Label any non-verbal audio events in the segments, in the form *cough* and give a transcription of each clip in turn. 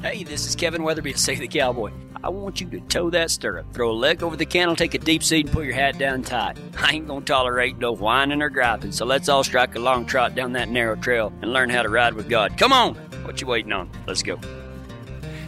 Hey, this is Kevin Weatherby of Save the Cowboy. I want you to toe that stirrup, throw a leg over the cantle, take a deep seat, and pull your hat down tight. *laughs* I ain't gonna tolerate no whining or griping, so let's all strike a long trot down that narrow trail and learn how to ride with God. Come on! What you waiting on? Let's go.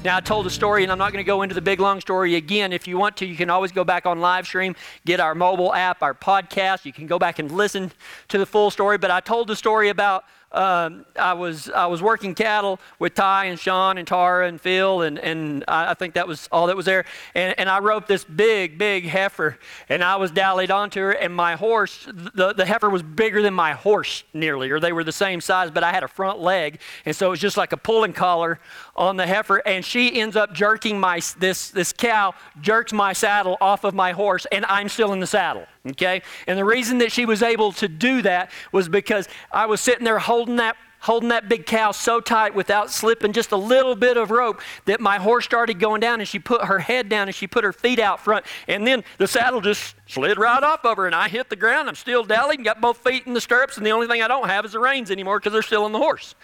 Now, I told a story, and I'm not going to go into the big long story again. If you want to, you can always go back on live stream, get our mobile app, our podcast. You can go back and listen to the full story. But I told the story about um, I was I was working cattle with Ty and Sean and Tara and Phil and and I, I think that was all that was there. And, and I roped this big big heifer and I was dallied onto her and my horse the, the heifer was bigger than my horse nearly or they were the same size but I had a front leg and so it was just like a pulling collar on the heifer and she ends up jerking my this this cow jerks my saddle off of my horse and I'm still in the saddle. Okay? And the reason that she was able to do that was because I was sitting there holding that holding that big cow so tight without slipping just a little bit of rope that my horse started going down and she put her head down and she put her feet out front and then the saddle just slid right off of her and I hit the ground. I'm still dallying, got both feet in the stirrups and the only thing I don't have is the reins anymore because they're still on the horse.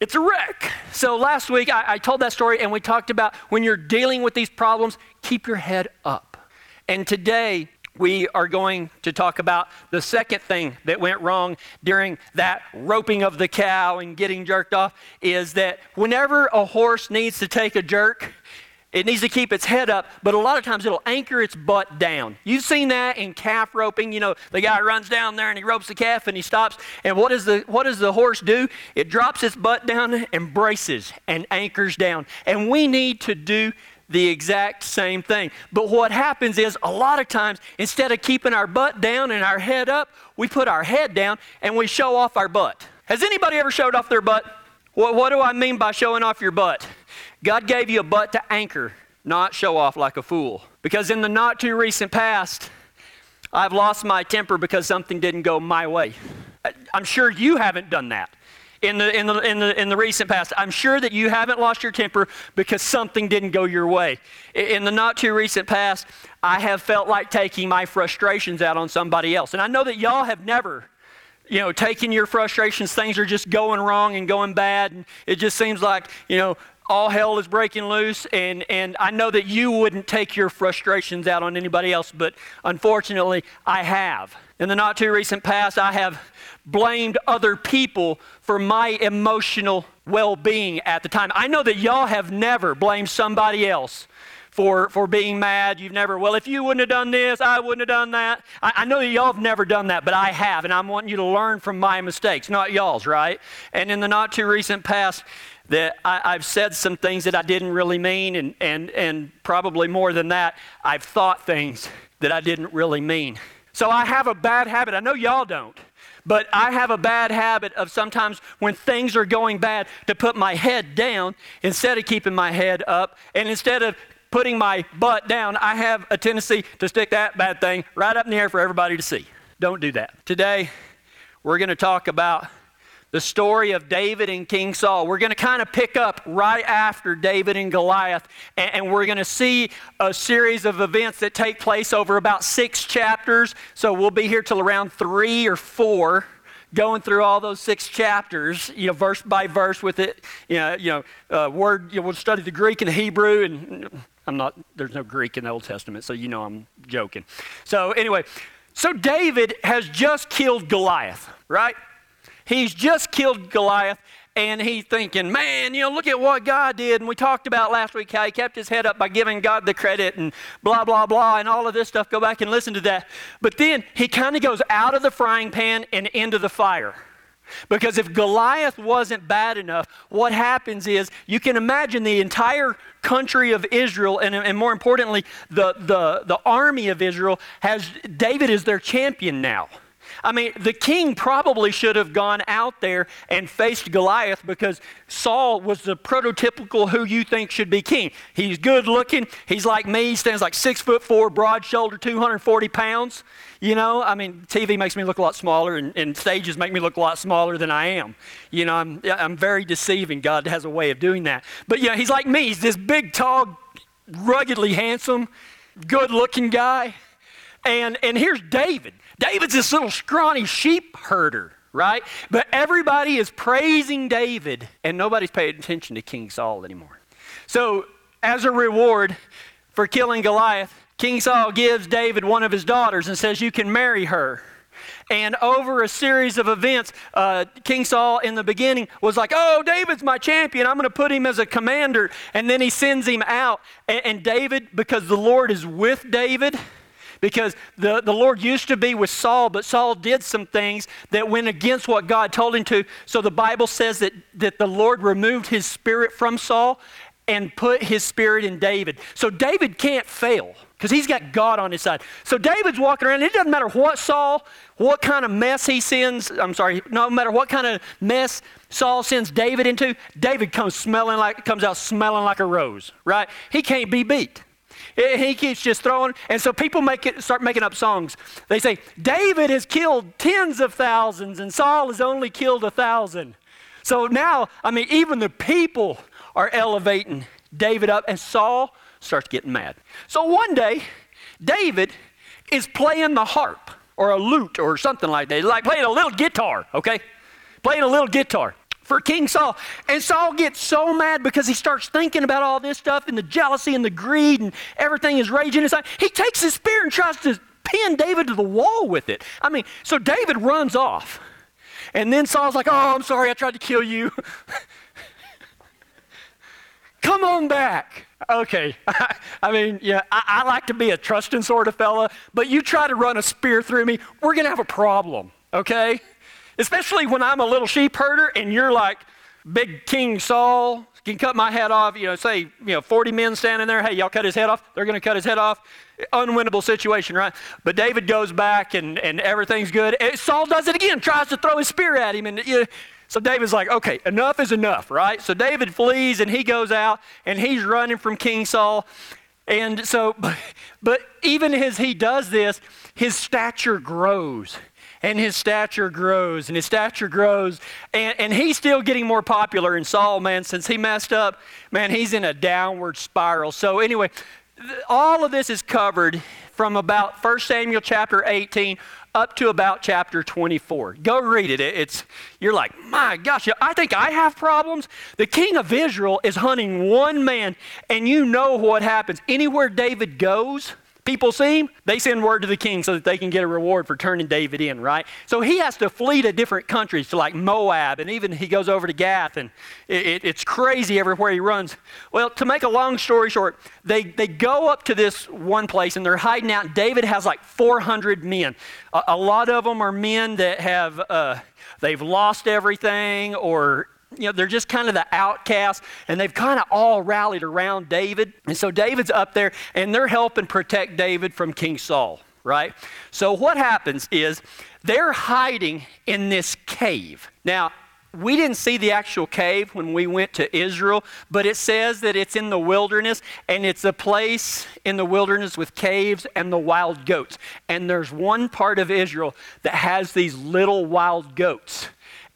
It's a wreck. So last week I, I told that story and we talked about when you're dealing with these problems, keep your head up. And today we are going to talk about the second thing that went wrong during that roping of the cow and getting jerked off is that whenever a horse needs to take a jerk, it needs to keep its head up, but a lot of times it'll anchor its butt down. You've seen that in calf roping. You know, the guy runs down there and he ropes the calf and he stops. And what, is the, what does the horse do? It drops its butt down and braces and anchors down. And we need to do the exact same thing. But what happens is a lot of times, instead of keeping our butt down and our head up, we put our head down and we show off our butt. Has anybody ever showed off their butt? What, what do I mean by showing off your butt? God gave you a butt to anchor, not show off like a fool. Because in the not too recent past, I've lost my temper because something didn't go my way. I'm sure you haven't done that in the, in, the, in, the, in the recent past. I'm sure that you haven't lost your temper because something didn't go your way. In the not too recent past, I have felt like taking my frustrations out on somebody else. And I know that y'all have never you know, taking your frustrations, things are just going wrong and going bad, and it just seems like, you know, all hell is breaking loose, and, and I know that you wouldn't take your frustrations out on anybody else, but unfortunately, I have. In the not too recent past, I have blamed other people for my emotional well being at the time. I know that y'all have never blamed somebody else for, for being mad. You've never, well, if you wouldn't have done this, I wouldn't have done that. I, I know that y'all have never done that, but I have, and I'm wanting you to learn from my mistakes, not y'all's, right? And in the not too recent past, that I, have said some things that I didn't really mean, and, and, and probably more than that, I've thought things that I didn't really mean. So I have a bad habit. I know y'all don't. But I have a bad habit of sometimes when things are going bad to put my head down instead of keeping my head up. And instead of putting my butt down, I have a tendency to stick that bad thing right up in the air for everybody to see. Don't do that. Today, we're going to talk about the story of David and King Saul. We're going to kind of pick up right after David and Goliath, and, and we're going to see a series of events that take place over about six chapters. So we'll be here till around three or four going through all those six chapters, you know, verse by verse with it, you know, you know uh, word, you know, we'll study the Greek and the Hebrew, and I'm not, there's no Greek in the Old Testament, so you know I'm joking. So anyway, so David has just killed Goliath, right? He's just killed Goliath, and he's thinking, man, you know, look at what God did. And we talked about last week how he kept his head up by giving God the credit and blah, blah, blah, and all of this stuff. Go back and listen to that. But then he kind of goes out of the frying pan and into the fire. Because if Goliath wasn't bad enough, what happens is you can imagine the entire country of Israel, and, and more importantly, the, the, the army of Israel, has David is their champion now. I mean, the king probably should have gone out there and faced Goliath because Saul was the prototypical who you think should be king. He's good looking. He's like me. He stands like six foot four, broad shoulder, 240 pounds. You know, I mean, TV makes me look a lot smaller, and, and stages make me look a lot smaller than I am. You know, I'm, I'm very deceiving. God has a way of doing that. But, yeah, he's like me. He's this big, tall, ruggedly handsome, good looking guy. And, and here's David. David's this little scrawny sheep herder, right? But everybody is praising David, and nobody's paying attention to King Saul anymore. So, as a reward for killing Goliath, King Saul gives David one of his daughters and says, You can marry her. And over a series of events, uh, King Saul in the beginning was like, Oh, David's my champion. I'm going to put him as a commander. And then he sends him out. And, and David, because the Lord is with David, because the, the Lord used to be with Saul, but Saul did some things that went against what God told him to. So the Bible says that, that the Lord removed his spirit from Saul and put his spirit in David. So David can't fail because he's got God on his side. So David's walking around. It doesn't matter what Saul, what kind of mess he sends. I'm sorry, no matter what kind of mess Saul sends David into. David comes smelling like comes out smelling like a rose. Right? He can't be beat. He keeps just throwing, and so people make it, start making up songs. They say David has killed tens of thousands, and Saul has only killed a thousand. So now, I mean, even the people are elevating David up, and Saul starts getting mad. So one day, David is playing the harp or a lute or something like that. He's like playing a little guitar, okay? Playing a little guitar for King Saul. And Saul gets so mad because he starts thinking about all this stuff and the jealousy and the greed and everything is raging inside. He takes his spear and tries to pin David to the wall with it. I mean, so David runs off. And then Saul's like, Oh, I'm sorry, I tried to kill you. *laughs* Come on back. Okay. *laughs* I mean, yeah, I, I, like to be a trusting sort of fella, but you try to run a spear through me, we're going to have a problem, okay? Especially when I'm a little sheep herder and you're like big King Saul, can cut my head off, you know, say, you know, 40 men standing there, hey, y'all cut his head off. They're going to cut his head off. Unwinnable situation, right? But David goes back and, and everything's good. And Saul does it again, tries to throw his spear at him. And you know, so David's like, okay, enough is enough, right? So David flees and he goes out and he's running from King Saul. And so, but even as he does this, his stature grows and his stature grows and his stature grows and, and he's still getting more popular in saul man since he messed up man he's in a downward spiral so anyway all of this is covered from about 1 samuel chapter 18 up to about chapter 24. Go read it. It's you're like, "My gosh, I think I have problems." The king of Israel is hunting one man, and you know what happens. Anywhere David goes, People see him, they send word to the king so that they can get a reward for turning David in, right? So he has to flee to different countries, to like Moab, and even he goes over to Gath, and it, it, it's crazy everywhere he runs. Well, to make a long story short, they, they go up to this one place and they're hiding out. David has like 400 men. A, a lot of them are men that have, uh, they've lost everything or you know, they're just kind of the outcasts, and they've kind of all rallied around David. And so David's up there, and they're helping protect David from King Saul, right? So what happens is they're hiding in this cave. Now, we didn't see the actual cave when we went to Israel, but it says that it's in the wilderness and it's a place in the wilderness with caves and the wild goats. And there's one part of Israel that has these little wild goats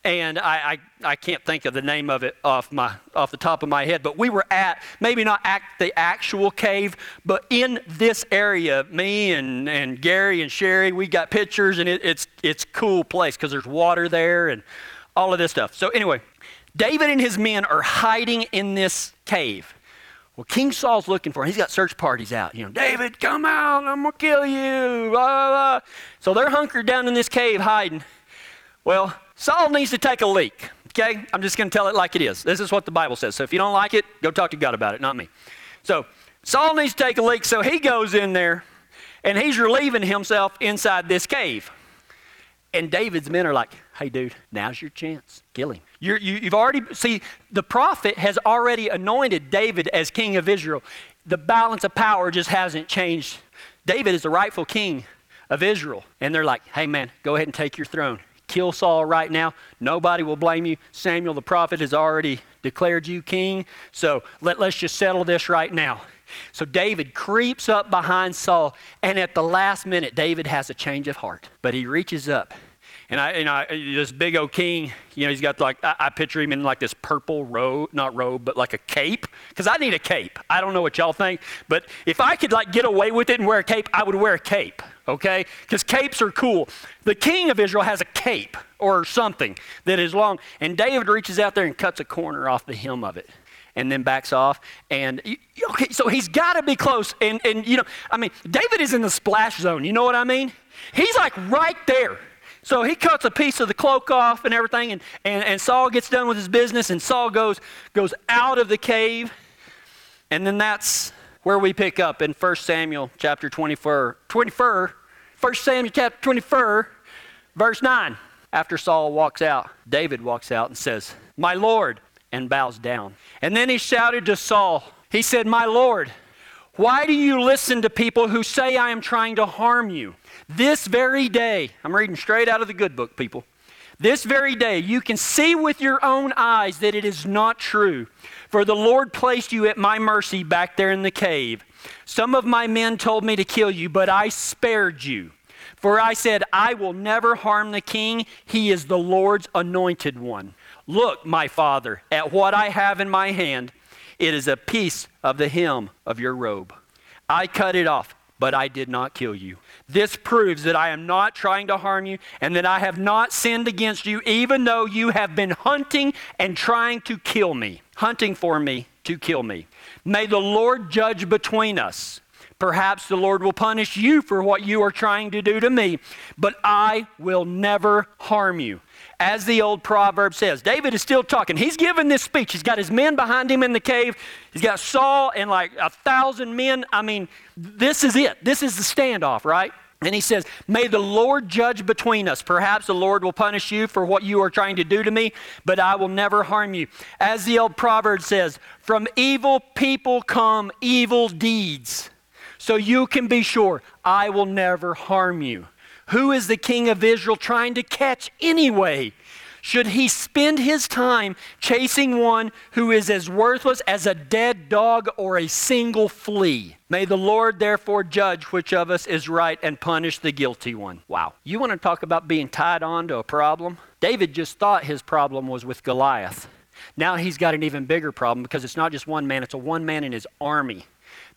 and I, I, I, can't think of the name of it off, my, off the top of my head, but we were at, maybe not at the actual cave, but in this area, me and, and Gary and Sherry, we got pictures, and it, it's it's cool place because there's water there and all of this stuff. So anyway, David and his men are hiding in this cave. Well, King Saul's looking for him. He's got search parties out. You know, David, come out, I'm gonna kill you. Blah, blah, blah. So they're hunkered down in this cave hiding. Well, Saul needs to take a leak. Okay? I'm just going to tell it like it is. This is what the Bible says. So if you don't like it, go talk to God about it, not me. So Saul needs to take a leak, so he goes in there and he's relieving himself inside this cave. And David's men are like, hey, dude, now's your chance. Kill him. you you, you've already, see, the prophet has already anointed David as king of Israel. The balance of power just hasn't changed. David is the rightful king of Israel. And they're like, hey, man, go ahead and take your throne kill Saul right now. Nobody will blame you. Samuel the prophet has already declared you king. So let, let's just settle this right now. So David creeps up behind Saul, and at the last minute, David has a change of heart. But he reaches up. And I, and I, this big old king, you know, he's got like, I, I picture him in like this purple robe, not robe, but like a cape. Because I need a cape. I don't know what y'all think, but if I could like get away with it and wear a cape, I would wear a cape okay? Because capes are cool. The king of Israel has a cape or something that is long, and David reaches out there and cuts a corner off the hem of it. and then backs off. And okay, so he's got to be close. And, and, you know, I mean, David is in the splash zone. You know what I mean? He's like right there. So he cuts a piece of the cloak off and everything, and, and, and Saul gets done with his business, and Saul goes, goes out of the cave. And then that's where we pick up in 1 Samuel chapter 24. 24 1 Samuel chapter 24, verse 9. After Saul walks out, David walks out and says, My Lord, and bows down. And then he shouted to Saul, He said, My Lord, why do you listen to people who say I am trying to harm you? This very day, I'm reading straight out of the good book, people. This very day, you can see with your own eyes that it is not true. For the Lord placed you at my mercy back there in the cave. Some of my men told me to kill you, but I spared you. For I said, I will never harm the king. He is the Lord's anointed one. Look, my father, at what I have in my hand. It is a piece of the hem of your robe. I cut it off, but I did not kill you. This proves that I am not trying to harm you and that I have not sinned against you, even though you have been hunting and trying to kill me, hunting for me to kill me. May the Lord judge between us. Perhaps the Lord will punish you for what you are trying to do to me, but I will never harm you. As the old proverb says, David is still talking. He's giving this speech. He's got his men behind him in the cave. He's got Saul and like a thousand men. I mean, this is it. This is the standoff, right? And he says, May the Lord judge between us. Perhaps the Lord will punish you for what you are trying to do to me, but I will never harm you. As the old proverb says, From evil people come evil deeds. So you can be sure I will never harm you. Who is the king of Israel trying to catch anyway? Should he spend his time chasing one who is as worthless as a dead dog or a single flea? May the Lord therefore judge which of us is right and punish the guilty one. Wow. You want to talk about being tied on to a problem? David just thought his problem was with Goliath. Now he's got an even bigger problem because it's not just one man, it's a one man in his army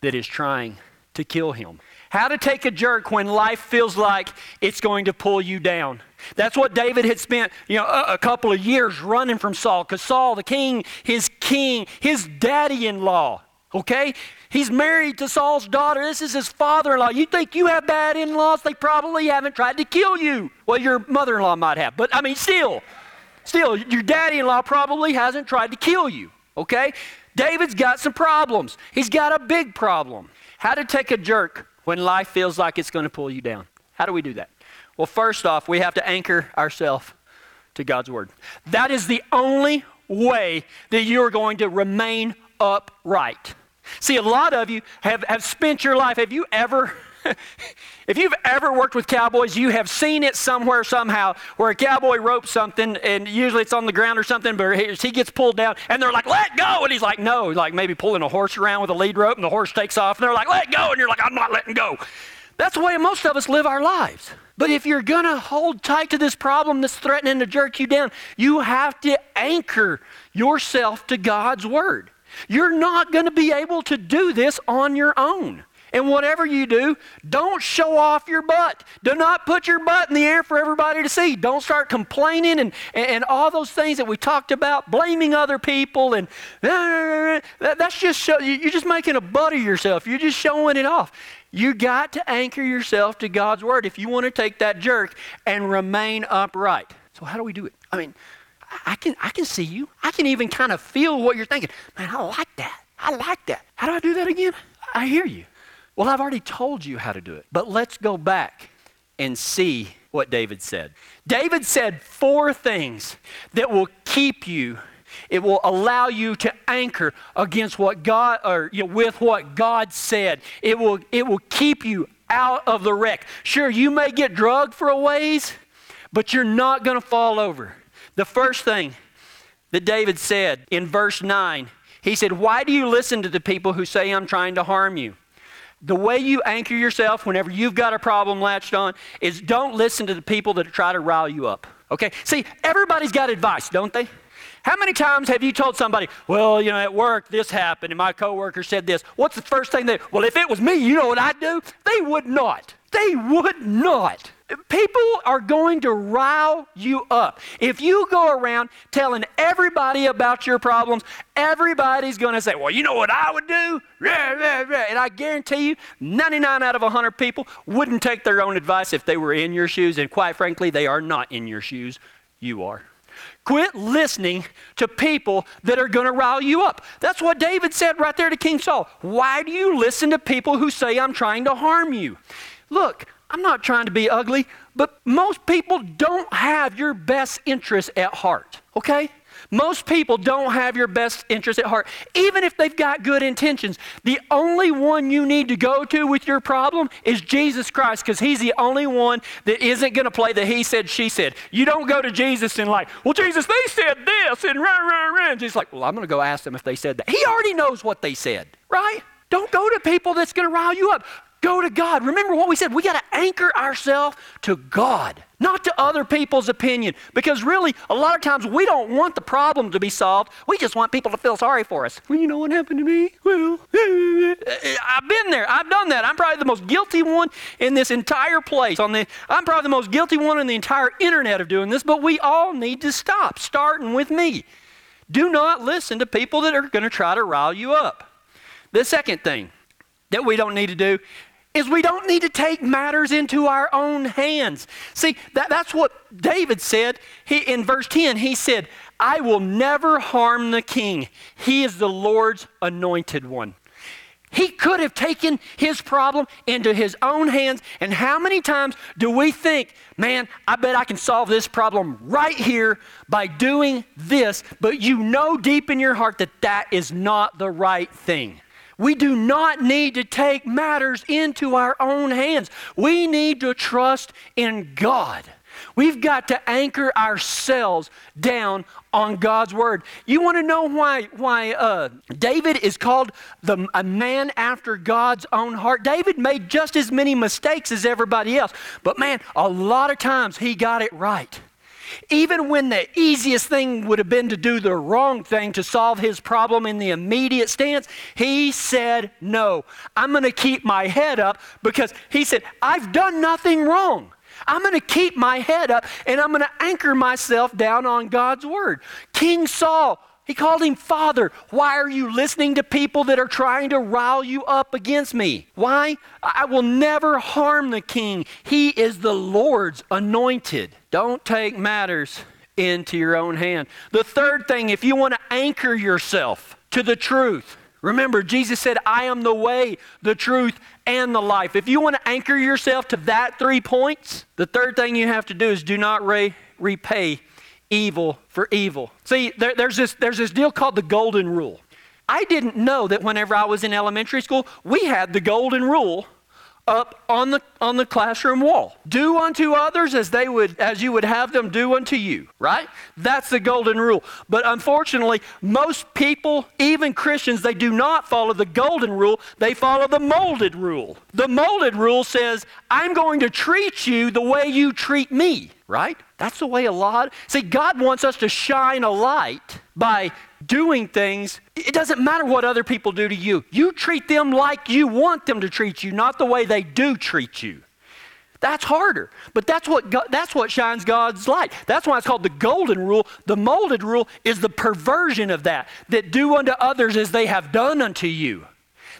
that is trying to kill him. How to take a jerk when life feels like it's going to pull you down. That's what David had spent, you know, a, a couple of years running from Saul because Saul, the king, his king, his daddy-in-law, okay? He's married to Saul's daughter. This is his father-in-law. You think you have bad in-laws? They probably haven't tried to kill you. Well, your mother-in-law might have, but I mean, still, still, your daddy-in-law probably hasn't tried to kill you, okay? David's got some problems. He's got a big problem. How to take a jerk when life feels like it's going to pull you down. How do we do that? Well, first off, we have to anchor ourselves to God's Word. That is the only way that you're going to remain upright. See, a lot of you have, have spent your life, have you ever *laughs* if you've ever worked with cowboys, you have seen it somewhere, somehow, where a cowboy ropes something, and usually it's on the ground or something, but he gets pulled down, and they're like, let go. And he's like, no, like maybe pulling a horse around with a lead rope, and the horse takes off, and they're like, let go. And you're like, I'm not letting go. That's the way most of us live our lives. But if you're going to hold tight to this problem that's threatening to jerk you down, you have to anchor yourself to God's Word. You're not going to be able to do this on your own. And whatever you do, don't show off your butt. Do not put your butt in the air for everybody to see. Don't start complaining and, and all those things that we talked about, blaming other people. And that's just, show, you're just making a butt of yourself. You're just showing it off. You got to anchor yourself to God's word if you want to take that jerk and remain upright. So, how do we do it? I mean, I can, I can see you. I can even kind of feel what you're thinking. Man, I like that. I like that. How do I do that again? I hear you. Well, I've already told you how to do it. But let's go back and see what David said. David said four things that will keep you it will allow you to anchor against what God or you know, with what God said. It will it will keep you out of the wreck. Sure, you may get drugged for a ways, but you're not going to fall over. The first thing that David said in verse 9, he said, "Why do you listen to the people who say I'm trying to harm you?" The way you anchor yourself whenever you've got a problem latched on is don't listen to the people that try to rile you up. Okay? See, everybody's got advice, don't they? How many times have you told somebody, well, you know, at work this happened and my coworker said this? What's the first thing they, well, if it was me, you know what I'd do? They would not. They would not. People are going to rile you up. If you go around telling everybody about your problems, everybody's going to say, Well, you know what I would do? And I guarantee you, 99 out of 100 people wouldn't take their own advice if they were in your shoes. And quite frankly, they are not in your shoes. You are. Quit listening to people that are going to rile you up. That's what David said right there to King Saul. Why do you listen to people who say I'm trying to harm you? Look, I'm not trying to be ugly, but most people don't have your best interest at heart, okay? Most people don't have your best interest at heart, even if they've got good intentions. The only one you need to go to with your problem is Jesus Christ, because He's the only one that isn't going to play the he said, she said. You don't go to Jesus and, like, well, Jesus, they said this, and run, run, run. Jesus, like, well, I'm going to go ask them if they said that. He already knows what they said, right? Don't go to people that's going to rile you up. Go to God. Remember what we said. We got to anchor ourselves to God, not to other people's opinion. Because really, a lot of times we don't want the problem to be solved. We just want people to feel sorry for us. Well, you know what happened to me? Well, *laughs* I've been there. I've done that. I'm probably the most guilty one in this entire place. On the, I'm probably the most guilty one in the entire internet of doing this, but we all need to stop, starting with me. Do not listen to people that are going to try to rile you up. The second thing that we don't need to do is we don't need to take matters into our own hands. See, that, that's what David said he, in verse 10. He said, I will never harm the king. He is the Lord's anointed one. He could have taken his problem into his own hands. And how many times do we think, man, I bet I can solve this problem right here by doing this, but you know deep in your heart that that is not the right thing? We do not need to take matters into our own hands. We need to trust in God. We've got to anchor ourselves down on God's word. You want to know why why uh, David is called the a man after God's own heart? David made just as many mistakes as everybody else, but man, a lot of times he got it right. Even when the easiest thing would have been to do the wrong thing to solve his problem in the immediate stance, he said, No, I'm going to keep my head up because he said, I've done nothing wrong. I'm going to keep my head up and I'm going to anchor myself down on God's word. King Saul he called him father. Why are you listening to people that are trying to rile you up against me? Why? I will never harm the king. He is the Lord's anointed. Don't take matters into your own hand. The third thing, if you want to anchor yourself to the truth, remember, Jesus said, I am the way, the truth, and the life. If you want to anchor yourself to that three points, the third thing you have to do is do not re- repay evil for evil. See, there, there's, this, there's this deal called the golden rule. I didn't know that whenever I was in elementary school, we had the golden rule up on the on the classroom wall. Do unto others as they would as you would have them do unto you, right? That's the golden rule. But unfortunately, most people, even Christians, they do not follow the golden rule. They follow the molded rule. The molded rule says, "I'm going to treat you the way you treat me." Right? That's the way a lot. See, God wants us to shine a light by doing things, it doesn't matter what other people do to you. You treat them like you want them to treat you, not the way they do treat you. That's harder. But that's what, God, that's what shines God's light. That's why it's called the golden rule. The molded rule is the perversion of that, that do unto others as they have done unto you.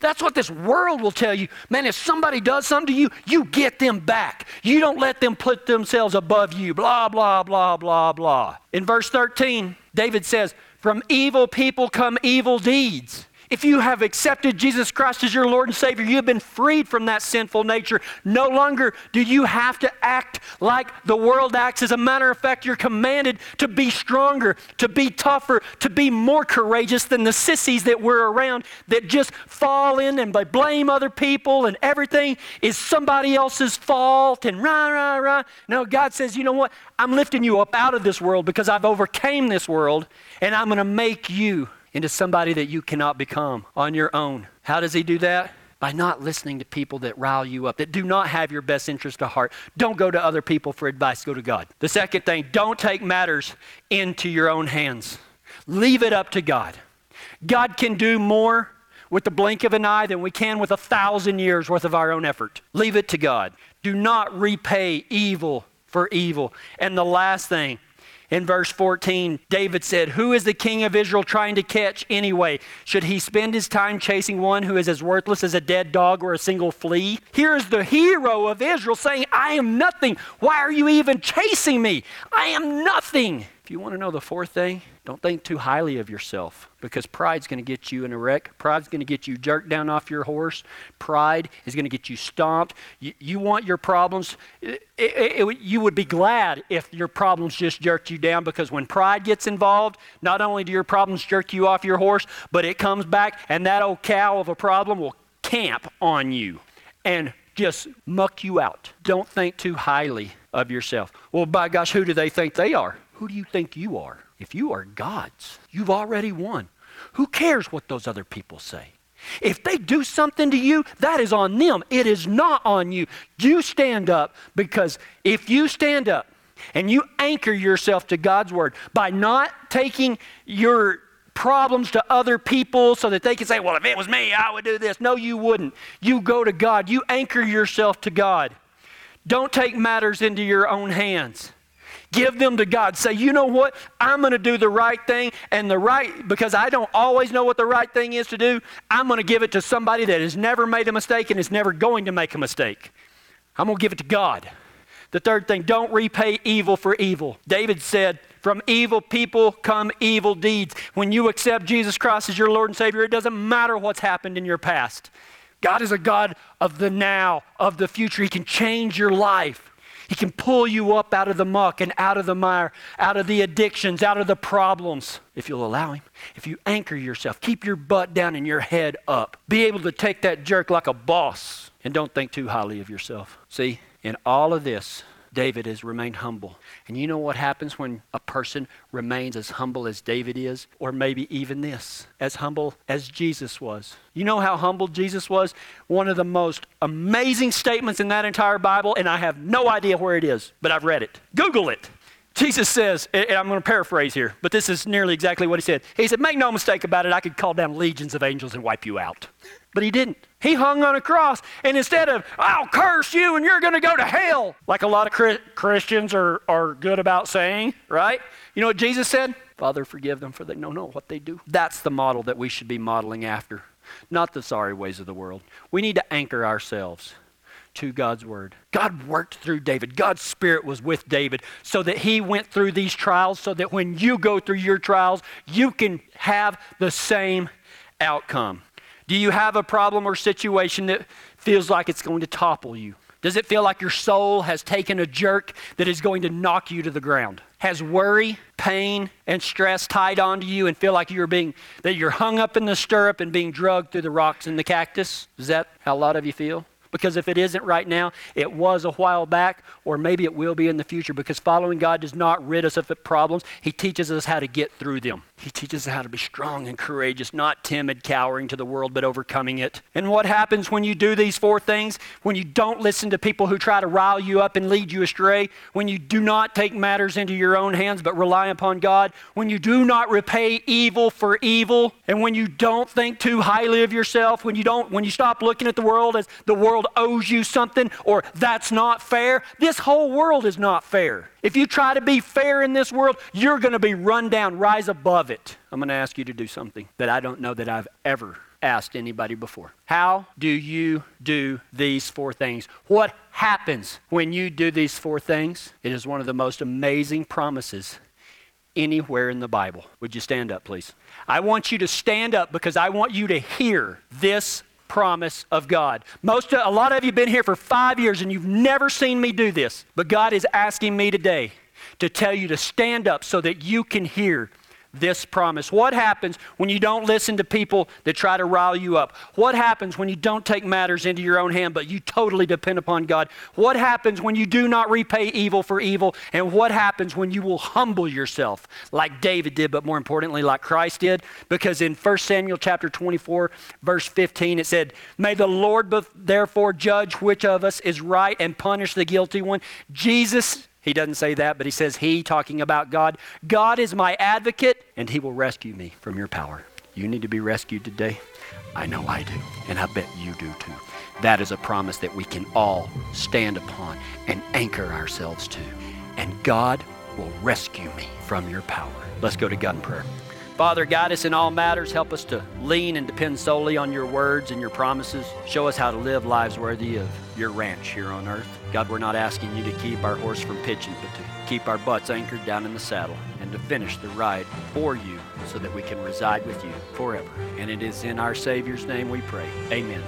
That's what this world will tell you. Man, if somebody does something to you, you get them back. You don't let them put themselves above you. Blah, blah, blah, blah, blah. In verse 13, David says, from evil people come evil deeds. If you have accepted Jesus Christ as your Lord and Savior, you have been freed from that sinful nature. No longer do you have to act like the world acts. As a matter of fact, you're commanded to be stronger, to be tougher, to be more courageous than the sissies that we're around that just fall in and blame other people and everything is somebody else's fault and rah, rah, rah. No, God says, you know what? I'm lifting you up out of this world because I've overcame this world and I'm going to make you into somebody that you cannot become on your own. How does he do that? By not listening to people that rile you up, that do not have your best interest at heart. Don't go to other people for advice, go to God. The second thing, don't take matters into your own hands. Leave it up to God. God can do more with the blink of an eye than we can with a thousand years worth of our own effort. Leave it to God. Do not repay evil for evil. And the last thing, in verse 14, David said, Who is the king of Israel trying to catch anyway? Should he spend his time chasing one who is as worthless as a dead dog or a single flea? Here is the hero of Israel saying, I am nothing. Why are you even chasing me? I am nothing. You want to know the fourth thing, don't think too highly of yourself because pride's going to get you in a wreck. Pride's going to get you jerked down off your horse. Pride is going to get you stomped. You, you want your problems, it, it, it, you would be glad if your problems just jerked you down because when pride gets involved, not only do your problems jerk you off your horse, but it comes back and that old cow of a problem will camp on you and just muck you out. Don't think too highly of yourself. Well, by gosh, who do they think they are? Who do you think you are? If you are God's, you've already won. Who cares what those other people say? If they do something to you, that is on them. It is not on you. You stand up because if you stand up and you anchor yourself to God's word by not taking your problems to other people so that they can say, well, if it was me, I would do this. No, you wouldn't. You go to God. You anchor yourself to God. Don't take matters into your own hands. Give them to God. Say, you know what? I'm going to do the right thing, and the right, because I don't always know what the right thing is to do, I'm going to give it to somebody that has never made a mistake and is never going to make a mistake. I'm going to give it to God. The third thing, don't repay evil for evil. David said, From evil people come evil deeds. When you accept Jesus Christ as your Lord and Savior, it doesn't matter what's happened in your past. God is a God of the now, of the future. He can change your life. He can pull you up out of the muck and out of the mire, out of the addictions, out of the problems, if you'll allow Him. If you anchor yourself, keep your butt down and your head up. Be able to take that jerk like a boss and don't think too highly of yourself. See, in all of this, David has remained humble. And you know what happens when a person remains as humble as David is? Or maybe even this, as humble as Jesus was. You know how humble Jesus was? One of the most amazing statements in that entire Bible, and I have no idea where it is, but I've read it. Google it. Jesus says, and I'm going to paraphrase here, but this is nearly exactly what he said. He said, Make no mistake about it, I could call down legions of angels and wipe you out. But he didn't. He hung on a cross, and instead of, I'll curse you and you're going to go to hell, like a lot of Christians are, are good about saying, right? You know what Jesus said? Father, forgive them for they don't know what they do. That's the model that we should be modeling after, not the sorry ways of the world. We need to anchor ourselves to God's word. God worked through David. God's spirit was with David so that he went through these trials so that when you go through your trials, you can have the same outcome. Do you have a problem or situation that feels like it's going to topple you? Does it feel like your soul has taken a jerk that is going to knock you to the ground? Has worry, pain, and stress tied onto you and feel like you're being that you're hung up in the stirrup and being drugged through the rocks and the cactus? Is that how a lot of you feel? Because if it isn't right now, it was a while back, or maybe it will be in the future. Because following God does not rid us of problems, He teaches us how to get through them. He teaches us how to be strong and courageous, not timid, cowering to the world, but overcoming it. And what happens when you do these four things? When you don't listen to people who try to rile you up and lead you astray, when you do not take matters into your own hands but rely upon God, when you do not repay evil for evil, and when you don't think too highly of yourself, when you don't when you stop looking at the world as the world owes you something or that's not fair, this whole world is not fair. If you try to be fair in this world, you're going to be run down. Rise above it. I'm going to ask you to do something that I don't know that I've ever asked anybody before. How do you do these four things? What happens when you do these four things? It is one of the most amazing promises anywhere in the Bible. Would you stand up, please? I want you to stand up because I want you to hear this promise of God. Most a lot of you have been here for 5 years and you've never seen me do this. But God is asking me today to tell you to stand up so that you can hear this promise? What happens when you don't listen to people that try to rile you up? What happens when you don't take matters into your own hand, but you totally depend upon God? What happens when you do not repay evil for evil? And what happens when you will humble yourself like David did, but more importantly, like Christ did? Because in 1 Samuel chapter 24, verse 15, it said, May the Lord therefore judge which of us is right and punish the guilty one. Jesus he doesn't say that, but he says he, talking about God. God is my advocate, and he will rescue me from your power. You need to be rescued today. I know I do, and I bet you do too. That is a promise that we can all stand upon and anchor ourselves to. And God will rescue me from your power. Let's go to God in prayer. Father, guide us in all matters. Help us to lean and depend solely on your words and your promises. Show us how to live lives worthy of your ranch here on earth. God, we're not asking you to keep our horse from pitching, but to keep our butts anchored down in the saddle and to finish the ride for you so that we can reside with you forever. And it is in our Savior's name we pray. Amen.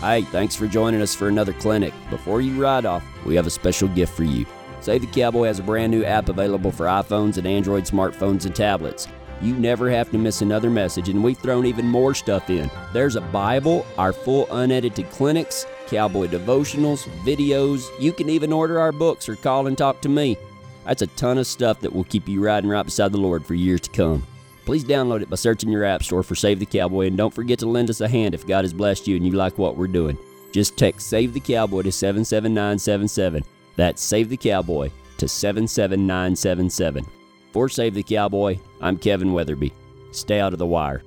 Hey, thanks for joining us for another clinic. Before you ride off, we have a special gift for you. Save the Cowboy has a brand new app available for iPhones and Android smartphones and tablets. You never have to miss another message, and we've thrown even more stuff in. There's a Bible, our full unedited clinics, cowboy devotionals, videos. You can even order our books or call and talk to me. That's a ton of stuff that will keep you riding right beside the Lord for years to come. Please download it by searching your app store for Save the Cowboy, and don't forget to lend us a hand if God has blessed you and you like what we're doing. Just text Save the Cowboy to 77977. That's Save the Cowboy to 77977. For Save the Cowboy, I'm Kevin Weatherby. Stay out of the wire.